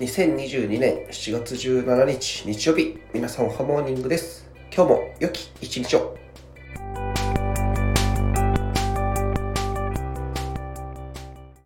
2022年7月17日日曜日皆さんおはモーニングです。今日も良き一日を。